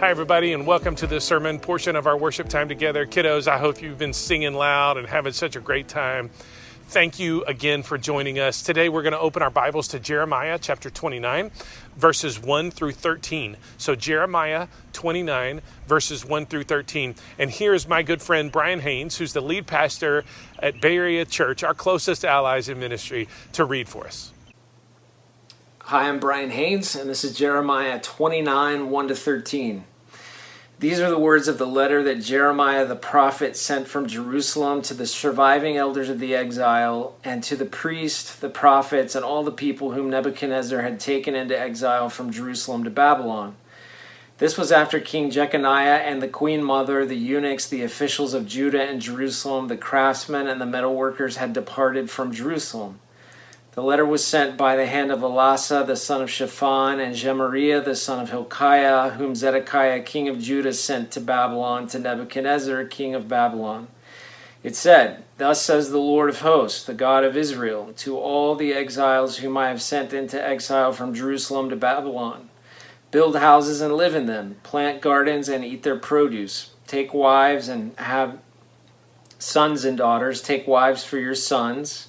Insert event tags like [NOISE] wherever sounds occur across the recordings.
Hi, everybody, and welcome to the sermon portion of our worship time together. Kiddos, I hope you've been singing loud and having such a great time. Thank you again for joining us. Today, we're going to open our Bibles to Jeremiah chapter 29, verses 1 through 13. So, Jeremiah 29, verses 1 through 13. And here's my good friend Brian Haynes, who's the lead pastor at Bay Area Church, our closest allies in ministry, to read for us. Hi, I'm Brian Haynes, and this is Jeremiah 29 1 to 13. These are the words of the letter that Jeremiah the prophet sent from Jerusalem to the surviving elders of the exile and to the priests, the prophets, and all the people whom Nebuchadnezzar had taken into exile from Jerusalem to Babylon. This was after King Jeconiah and the queen mother, the eunuchs, the officials of Judah and Jerusalem, the craftsmen, and the metalworkers had departed from Jerusalem. The letter was sent by the hand of Elasah the son of Shaphan, and Gemariah, the son of Hilkiah, whom Zedekiah, king of Judah, sent to Babylon to Nebuchadnezzar, king of Babylon. It said, Thus says the Lord of hosts, the God of Israel, to all the exiles whom I have sent into exile from Jerusalem to Babylon. Build houses and live in them, plant gardens and eat their produce, take wives and have sons and daughters, take wives for your sons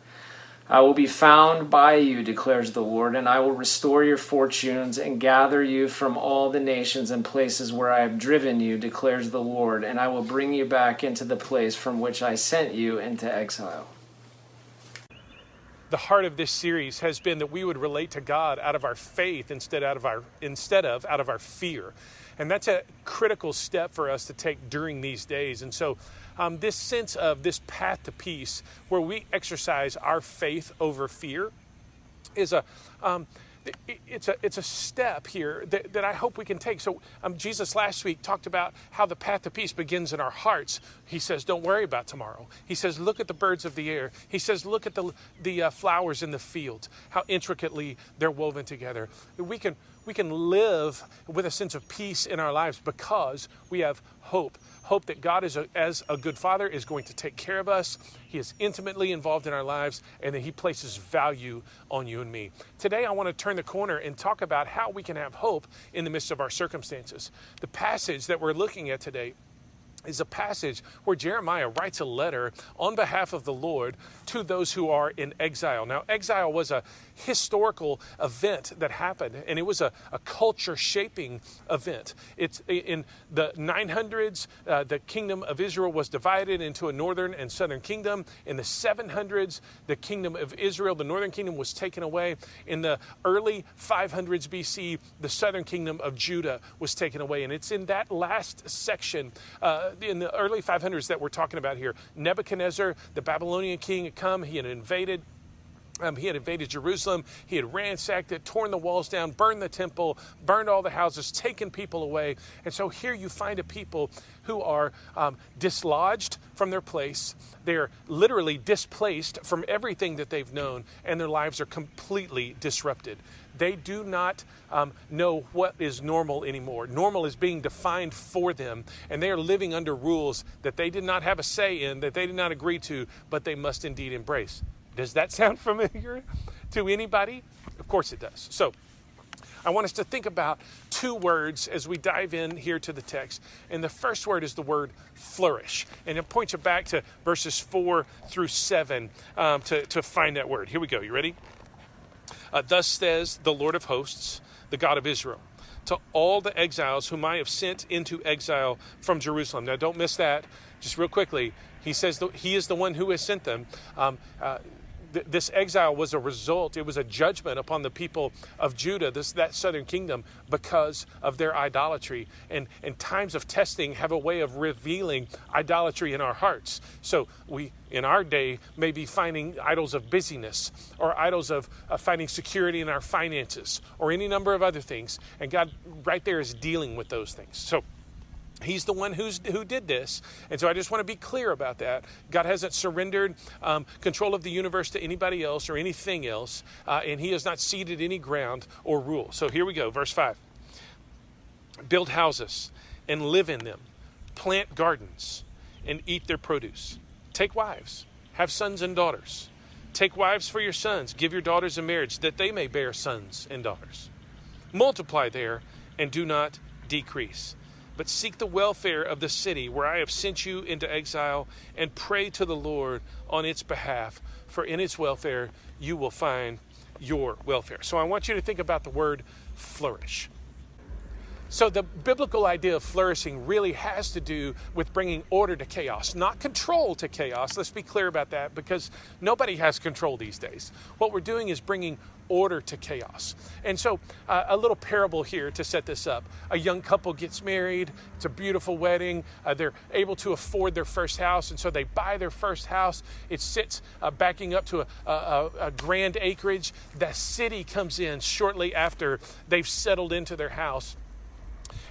I will be found by you, declares the Lord, and I will restore your fortunes and gather you from all the nations and places where I have driven you, declares the Lord, and I will bring you back into the place from which I sent you into exile. The heart of this series has been that we would relate to God out of our faith instead out of our instead of out of our fear. And that's a critical step for us to take during these days. And so um, this sense of this path to peace, where we exercise our faith over fear, is a um, it's a it's a step here that, that I hope we can take. So um, Jesus last week talked about how the path to peace begins in our hearts. He says, "Don't worry about tomorrow." He says, "Look at the birds of the air." He says, "Look at the the uh, flowers in the fields, how intricately they're woven together." We can we can live with a sense of peace in our lives because we have hope hope that God, is a, as a good father, is going to take care of us. He is intimately involved in our lives, and that He places value on you and me. Today, I want to turn the corner and talk about how we can have hope in the midst of our circumstances. The passage that we're looking at today is a passage where Jeremiah writes a letter on behalf of the Lord to those who are in exile. Now, exile was a historical event that happened, and it was a, a culture shaping event. It's in the 900s, uh, the kingdom of Israel was divided into a northern and southern kingdom. In the 700s, the kingdom of Israel, the northern kingdom, was taken away. In the early 500s BC, the southern kingdom of Judah was taken away. And it's in that last section, uh, in the early 500s, that we're talking about here. Nebuchadnezzar, the Babylonian king, had come, he had invaded um, he had invaded Jerusalem. He had ransacked it, torn the walls down, burned the temple, burned all the houses, taken people away. And so here you find a people who are um, dislodged from their place. They're literally displaced from everything that they've known, and their lives are completely disrupted. They do not um, know what is normal anymore. Normal is being defined for them, and they are living under rules that they did not have a say in, that they did not agree to, but they must indeed embrace. Does that [LAUGHS] sound familiar to anybody? Of course it does. So, I want us to think about two words as we dive in here to the text. And the first word is the word flourish. And it points you back to verses 4 through 7 um, to, to find that word. Here we go. You ready? Uh, Thus says the Lord of hosts, the God of Israel to all the exiles whom I have sent into exile from Jerusalem. Now, don't miss that. just real quickly, he says he is the one who has sent them. Um, uh, th- this exile was a result, it was a judgment upon the people of Judah, this, that southern kingdom, because of their idolatry. And, and times of testing have a way of revealing idolatry in our hearts. So we, in our day, may be finding idols of busyness or idols of, of finding security in our finances or any number of other things. And God, right there, is dealing with those things. So, He's the one who's, who did this. And so I just want to be clear about that. God hasn't surrendered um, control of the universe to anybody else or anything else, uh, and He has not ceded any ground or rule. So here we go, verse 5. Build houses and live in them, plant gardens and eat their produce. Take wives, have sons and daughters. Take wives for your sons, give your daughters in marriage, that they may bear sons and daughters. Multiply there and do not decrease but seek the welfare of the city where I have sent you into exile, and pray to the Lord on its behalf, for in its welfare you will find your welfare. So I want you to think about the word flourish. So, the biblical idea of flourishing really has to do with bringing order to chaos, not control to chaos. Let's be clear about that because nobody has control these days. What we're doing is bringing order to chaos. And so, uh, a little parable here to set this up. A young couple gets married, it's a beautiful wedding. Uh, they're able to afford their first house, and so they buy their first house. It sits uh, backing up to a, a, a grand acreage. The city comes in shortly after they've settled into their house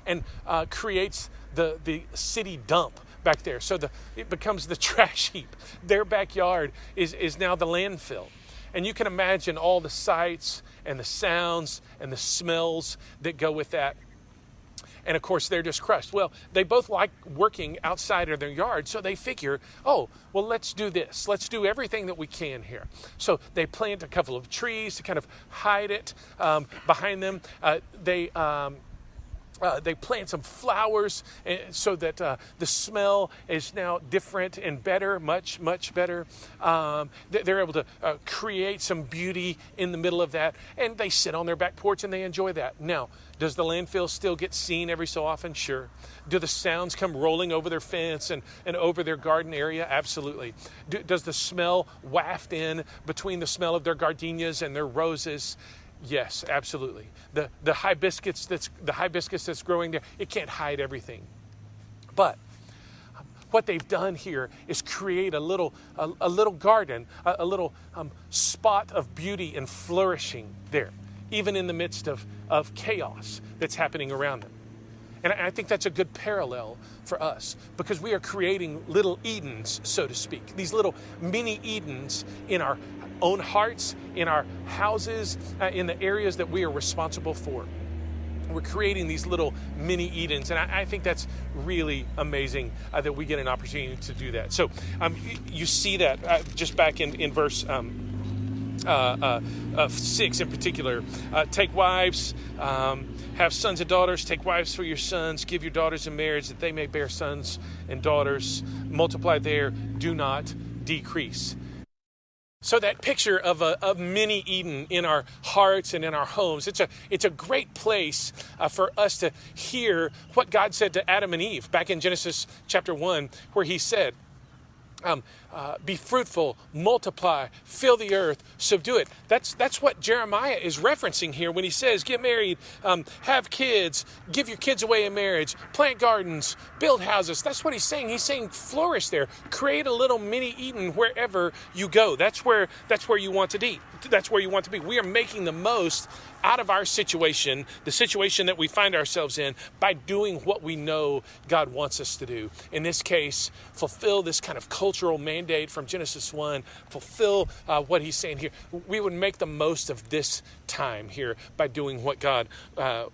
and uh, creates the, the city dump back there. So the, it becomes the [LAUGHS] trash heap. Their backyard is, is now the landfill. And you can imagine all the sights and the sounds and the smells that go with that. And of course, they're just crushed. Well, they both like working outside of their yard, so they figure, oh, well, let's do this. Let's do everything that we can here. So they plant a couple of trees to kind of hide it um, behind them. Uh, they um, uh, they plant some flowers eh, so that uh, the smell is now different and better, much, much better. Um, they're able to uh, create some beauty in the middle of that, and they sit on their back porch and they enjoy that. Now, does the landfill still get seen every so often? Sure. Do the sounds come rolling over their fence and, and over their garden area? Absolutely. Do, does the smell waft in between the smell of their gardenias and their roses? Yes, absolutely. The the hibiscus that's the hibiscus that's growing there, it can't hide everything. But what they've done here is create a little a, a little garden, a, a little um, spot of beauty and flourishing there, even in the midst of, of chaos that's happening around them. And I think that's a good parallel for us because we are creating little Edens, so to speak, these little mini Edens in our own hearts, in our houses, uh, in the areas that we are responsible for. We're creating these little mini Edens, and I, I think that's really amazing uh, that we get an opportunity to do that. So um, you see that uh, just back in, in verse. Um, uh, uh, six in particular. Uh, take wives, um, have sons and daughters. Take wives for your sons. Give your daughters in marriage that they may bear sons and daughters. Multiply there. Do not decrease. So that picture of a, a, mini Eden in our hearts and in our homes, it's a, it's a great place uh, for us to hear what God said to Adam and Eve back in Genesis chapter 1, where he said, um, uh, be fruitful, multiply, fill the earth, subdue it. That's that's what Jeremiah is referencing here when he says, "Get married, um, have kids, give your kids away in marriage, plant gardens, build houses." That's what he's saying. He's saying flourish there, create a little mini Eden wherever you go. That's where that's where you want to be. That's where you want to be. We are making the most out of our situation, the situation that we find ourselves in, by doing what we know God wants us to do. In this case, fulfill this kind of cultural mandate from Genesis 1, fulfill uh, what he's saying here. We would make the most of this time here by doing what God uh,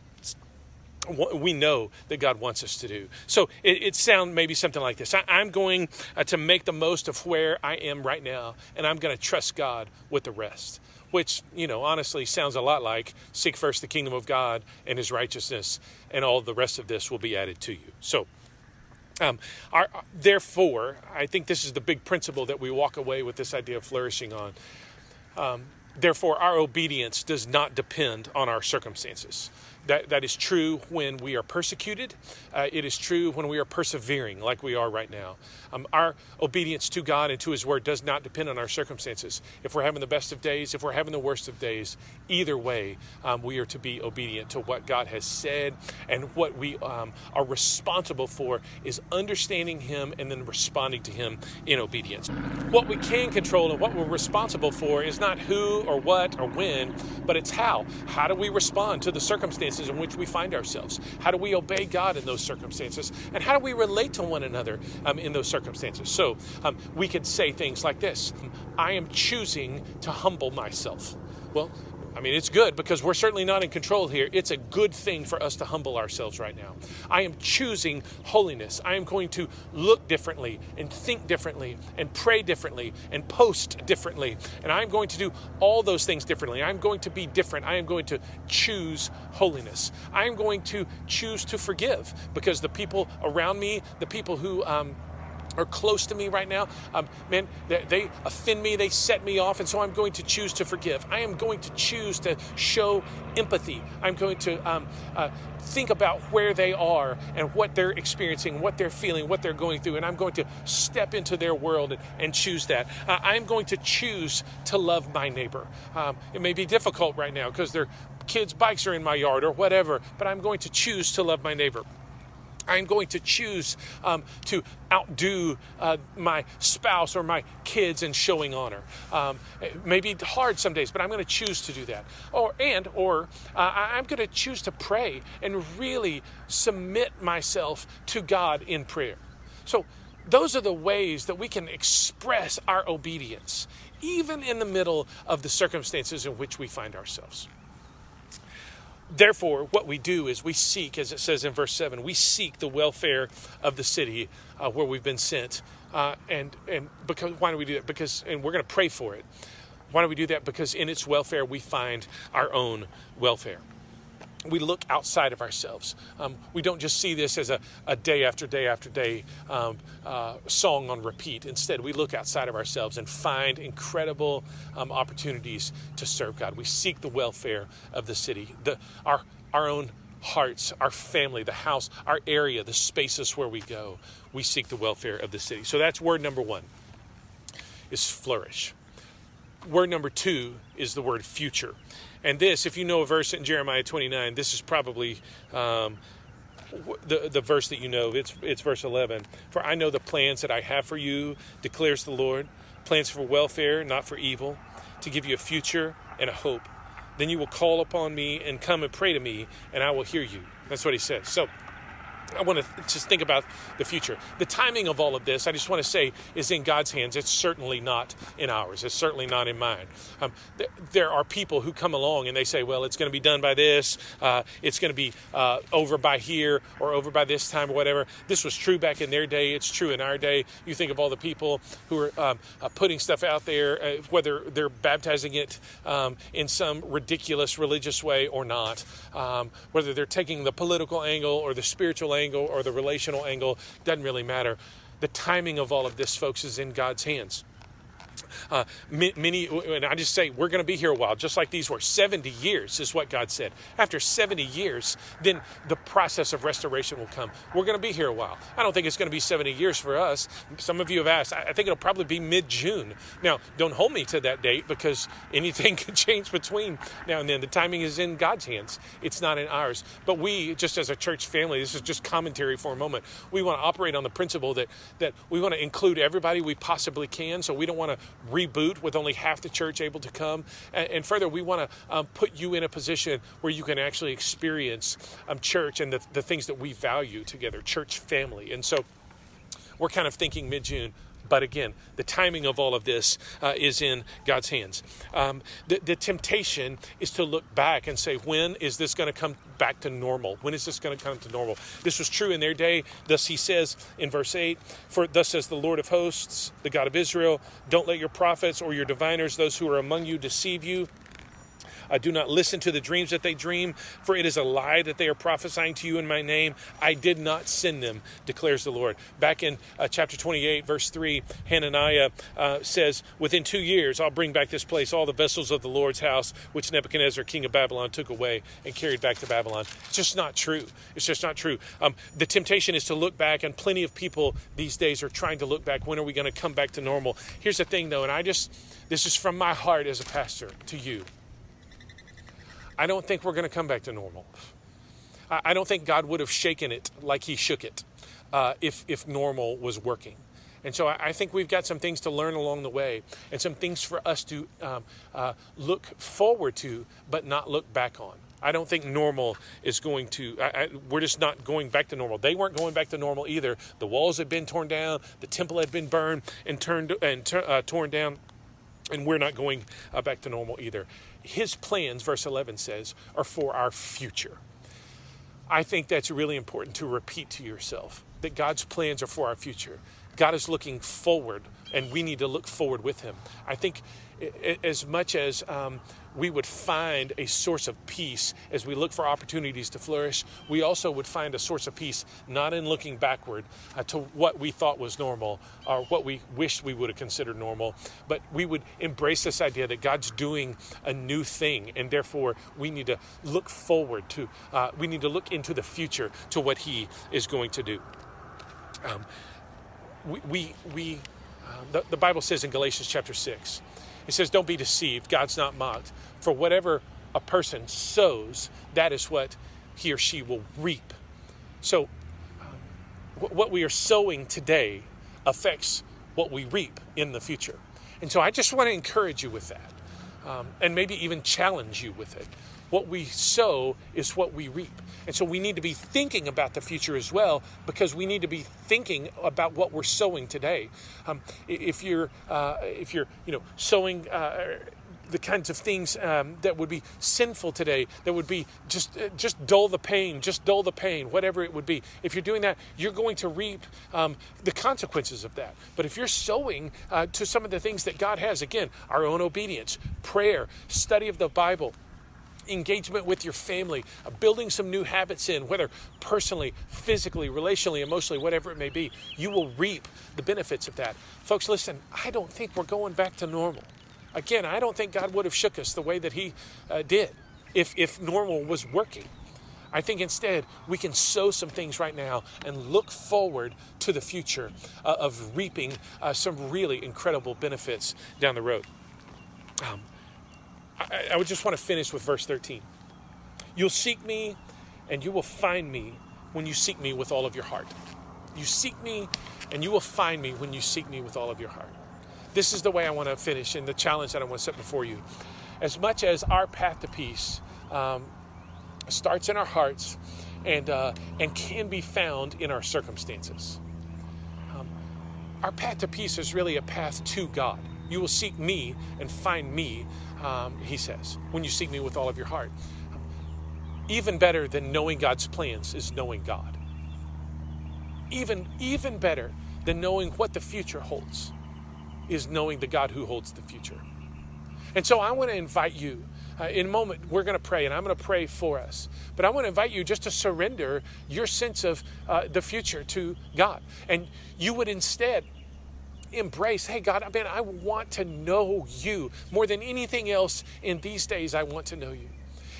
we know that God wants us to do. So it, it sounds maybe something like this I, am going uh, to make the most of where I am right now, and I'm going to trust God with the rest which, you know, honestly sounds a lot like seek first the kingdom of God and his righteousness, and all the rest of this will be added to you. So, um, our, therefore, I think this is the big principle that we walk away with this idea of flourishing on. Um, therefore, our obedience does not depend on our circumstances. That, that is true when we are persecuted. Uh, it is true when we are persevering, like we are right now. Um, our obedience to God and to His Word does not depend on our circumstances. If we're having the best of days, if we're having the worst of days, either way, um, we are to be obedient to what God has said. And what we um, are responsible for is understanding Him and then responding to Him in obedience. What we can control and what we're responsible for is not who or what or when, but it's how. How do we respond to the circumstances in which we find ourselves? How do we obey God in those circumstances? And how do we relate to one another um, in those circumstances? So um, we could say things like this I am choosing to humble myself. Well, I mean, it's good because we're certainly not in control here. It's a good thing for us to humble ourselves right now. I am choosing holiness. I am going to look differently and think differently and pray differently and post differently. And I'm going to do all those things differently. I'm going to be different. I am going to choose holiness. I am going to choose to forgive because the people around me, the people who, um, are close to me right now, um, man, they, they, offend me, they set me off, and so I'm going to choose to forgive. I am going to choose to show empathy. I'm going to um, uh, think about where they are and what they're experiencing, what they're feeling, what they're going through, and I'm going to step into their world and, and choose that. Uh, I'm going to choose to love my neighbor. Um, it may be difficult right now because their kids' bikes are in my yard or whatever, but I'm going to choose to love my neighbor. I'm going to choose um, to outdo uh, my spouse or my kids in showing honor. Um, it may be hard some days, but I'm going to choose to do that. Or and or uh, I'm going to choose to pray and really submit myself to God in prayer. So those are the ways that we can express our obedience, even in the middle of the circumstances in which we find ourselves. Therefore, what we do is we seek, as it says in verse 7, we seek the welfare of the city uh, where we've been sent. Uh, and and because why do we do that? Because and we're going to pray for it. Why do we do that? Because in its welfare we find our own welfare we look outside of ourselves. Um, we don't just see this as a, a day after day after day um, uh, song on repeat. Instead, we look outside of ourselves and find incredible um, opportunities to serve God. We seek the welfare of the city, the, our, our own hearts, our family, the house, our area, the spaces where we go. We seek the welfare of the city. So that's word number one is flourish. Word number two is the word future. And this, if you know a verse in Jeremiah 29, this is probably um, the, the verse that you know. It's, it's verse 11. For I know the plans that I have for you, declares the Lord plans for welfare, not for evil, to give you a future and a hope. Then you will call upon me and come and pray to me, and I will hear you. That's what he says. So, I want to just think about the future. The timing of all of this, I just want to say, is in God's hands. It's certainly not in ours. It's certainly not in mine. Um, th- there are people who come along and they say, well, it's going to be done by this, uh, it's going to be uh, over by here or over by this time or whatever. This was true back in their day. It's true in our day. You think of all the people who are um, uh, putting stuff out there, uh, whether they're baptizing it um, in some ridiculous religious way or not, um, whether they're taking the political angle or the spiritual angle or the relational angle, doesn't really matter. The timing of all of this, folks, is in God's hands. Uh, many, and I just say we're going to be here a while, just like these were. 70 years is what God said. After 70 years, then the process of restoration will come. We're going to be here a while. I don't think it's going to be 70 years for us. Some of you have asked. I think it'll probably be mid June. Now, don't hold me to that date because [LAUGHS] anything can change between now and then. The timing is in God's hands, it's not in ours. But we, just as a church family, this is just commentary for a moment. We want to operate on the principle that, that we want to include everybody we possibly can. So we don't want to reboot with only half the church able to come. And, and further, we want to um, put you in a position where you can actually experience um, church and the, the things that we value together, church family. And so we're kind of thinking mid June. But again, the timing of all of this uh, is in God's hands. Um, the, the, temptation is to look back and say, when is this going to come back to normal? When is this going to come to normal? This was true in their day. Thus he says in verse 8, For thus says the Lord of hosts, the God of Israel, don't let your prophets or your diviners, those who are among you, deceive you. Uh, do not listen to the dreams that they dream, for it is a lie that they are prophesying to you in my name. I did not send them, declares the Lord. Back in uh, chapter 28, verse 3, Hananiah uh, says, Within two years, I'll bring back this place, all the vessels of the Lord's house, which Nebuchadnezzar, king of Babylon, took away and carried back to Babylon. It's just not true. It's just not true. Um, the temptation is to look back, and plenty of people these days are trying to look back. When are we going to come back to normal? Here's the thing, though, and I just, this is from my heart as a pastor to you. I don't think we're going to come back to normal. I don't think God would have shaken it like He shook it uh, if, if normal was working. And so I, think we've got some things to learn along the way and some things for us to um, uh, look forward to, but not look back on. I don't think normal is going to, I, I, we're just not going back to normal. They weren't going back to normal either. The walls had been torn down, the temple had been burned and turned and uh, torn down, and we're not going uh, back to normal either. His plans, verse 11 says, are for our future. I think that's really important to repeat to yourself that God's plans are for our future. God is looking forward, and we need to look forward with Him. I think as much as um, we would find a source of peace as we look for opportunities to flourish, we also would find a source of peace not in looking backward uh, to what we thought was normal or what we wished we would have considered normal, but we would embrace this idea that God's doing a new thing, and therefore we need to look forward to, uh, we need to look into the future to what He is going to do. Um, we, we, we uh, the, the Bible says in Galatians chapter 6, it says, Don't be deceived. God's not mocked. For whatever a person sows, that is what he or she will reap. So, what we are sowing today affects what we reap in the future. And so, I just want to encourage you with that um, and maybe even challenge you with it. What we sow is what we reap. And so we need to be thinking about the future as well because we need to be thinking about what we're sowing today. Um, if you're, uh, if you're, you know, sowing. Uh, the kinds of things um, that would be sinful today, that would be just uh, just dull the pain, just dull the pain, whatever it would be. If you're doing that, you're going to reap um, the consequences of that. But if you're sowing uh, to some of the things that God has, again, our own obedience, prayer, study of the Bible, engagement with your family, uh, building some new habits in, whether personally, physically, relationally, emotionally, whatever it may be, you will reap the benefits of that. Folks, listen, I don't think we're going back to normal. Again, I don't think God would have shook us the way that He uh, did if, if normal was working. I think instead we can sow some things right now and look forward to the future uh, of reaping uh, some really incredible benefits down the road. Um, I, I would just want to finish with verse 13. You'll seek me and you will find me when you seek me with all of your heart. You seek me and you will find me when you seek me with all of your heart. This is the way I want to finish and the challenge that I want to set before you. As much as our path to peace um, starts in our hearts and, uh, and can be found in our circumstances, um, our path to peace is really a path to God. You will seek me and find me um, he says, when you seek me with all of your heart. Even better than knowing God's plans is knowing God. Even, even better than knowing what the future holds is knowing the God who holds the future. And so I want to invite you. Uh, in a moment, we're going to pray, and I'm going to pray for us. But I want to invite you just to surrender your sense of uh, the future to God. And you would instead embrace, hey, God, I mean, I want to know you more than anything else in these days. I want to know you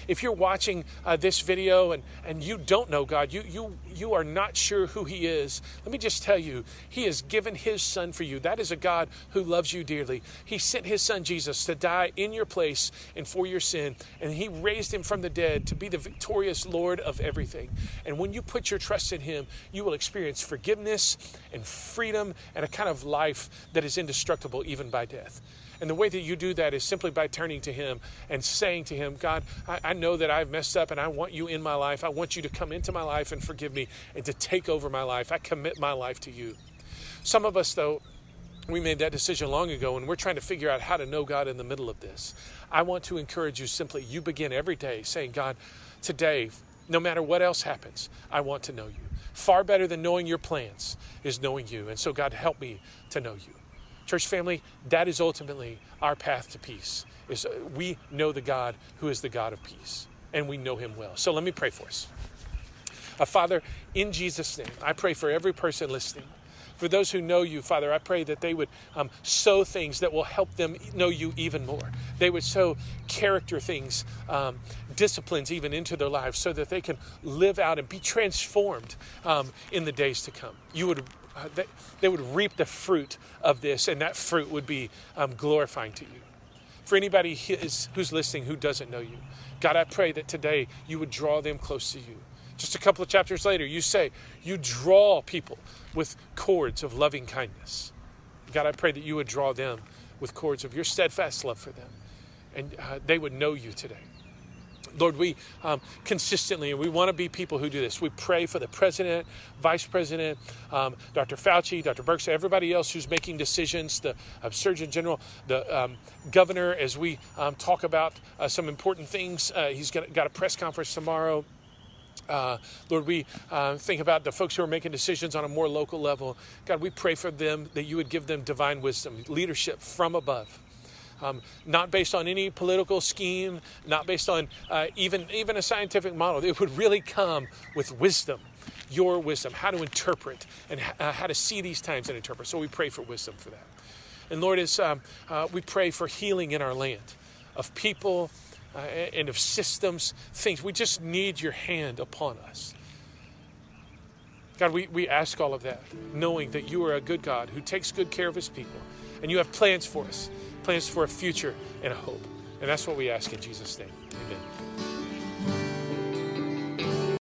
if you're watching uh, this video and, and you don't know God, you, you, you are not sure who He is, let me just tell you, He has given His Son for you. That is a God who loves you dearly. He sent His Son Jesus to die in your place and for your sin, and He raised Him from the dead to be the victorious Lord of everything. And when you put your trust in Him, you will experience forgiveness and freedom and a kind of life that is indestructible even by death. And the way that you do that is simply by turning to Him and saying to Him, God, I, I, know that I've messed up and I want you in my life. I want you to come into my life and forgive me and to take over my life. I commit my life to you. Some of us, though, we made that decision long ago and we're trying to figure out how to know God in the middle of this. I want to encourage you simply, you begin every day saying, God, today, no matter what else happens, I want to know you. Far better than knowing your plans is knowing you. And so, God, help me to know you. Church family, that is ultimately our path to peace. Is uh, we know the God who is the God of peace, and we know him well. So let me pray for us. Uh, Father, in Jesus' name, I pray for every person listening. For those who know you, Father, I pray that they would um, sow things that will help them know you even more. They would sow character things, um, disciplines even into their lives so that they can live out and be transformed um, in the days to come. You would. Uh, they, would reap the fruit of this, and that fruit would be um, glorifying to you. For anybody who's listening who doesn't know you, God, I pray that today you would draw them close to you. Just a couple of chapters later, you say, You draw people with cords of loving kindness. God, I pray that you would draw them with cords of your steadfast love for them, and uh, they would know you today. Lord, we um, consistently, and we want to be people who do this. We pray for the president, vice president, um, Dr. Fauci, Dr. Birx, everybody else who's making decisions, the uh, Surgeon General, the um, governor, as we um, talk about uh, some important things. Uh, he's got, got a press conference tomorrow. Uh, Lord, we uh, think about the folks who are making decisions on a more local level. God, we pray for them that you would give them divine wisdom, leadership from above. Um, not based on any political scheme, not based on uh, even, even a scientific model. It would really come with wisdom, your wisdom, how to interpret and uh, how to see these times and interpret. So we pray for wisdom for that. And Lord, as um, uh, we pray for healing in our land of people uh, and of systems, things. We just need your hand upon us. God, we, we ask all of that, knowing that you are a good God who takes good care of his people, and you have plans for us, plans for a future and a hope. And that's what we ask in Jesus' name. Amen.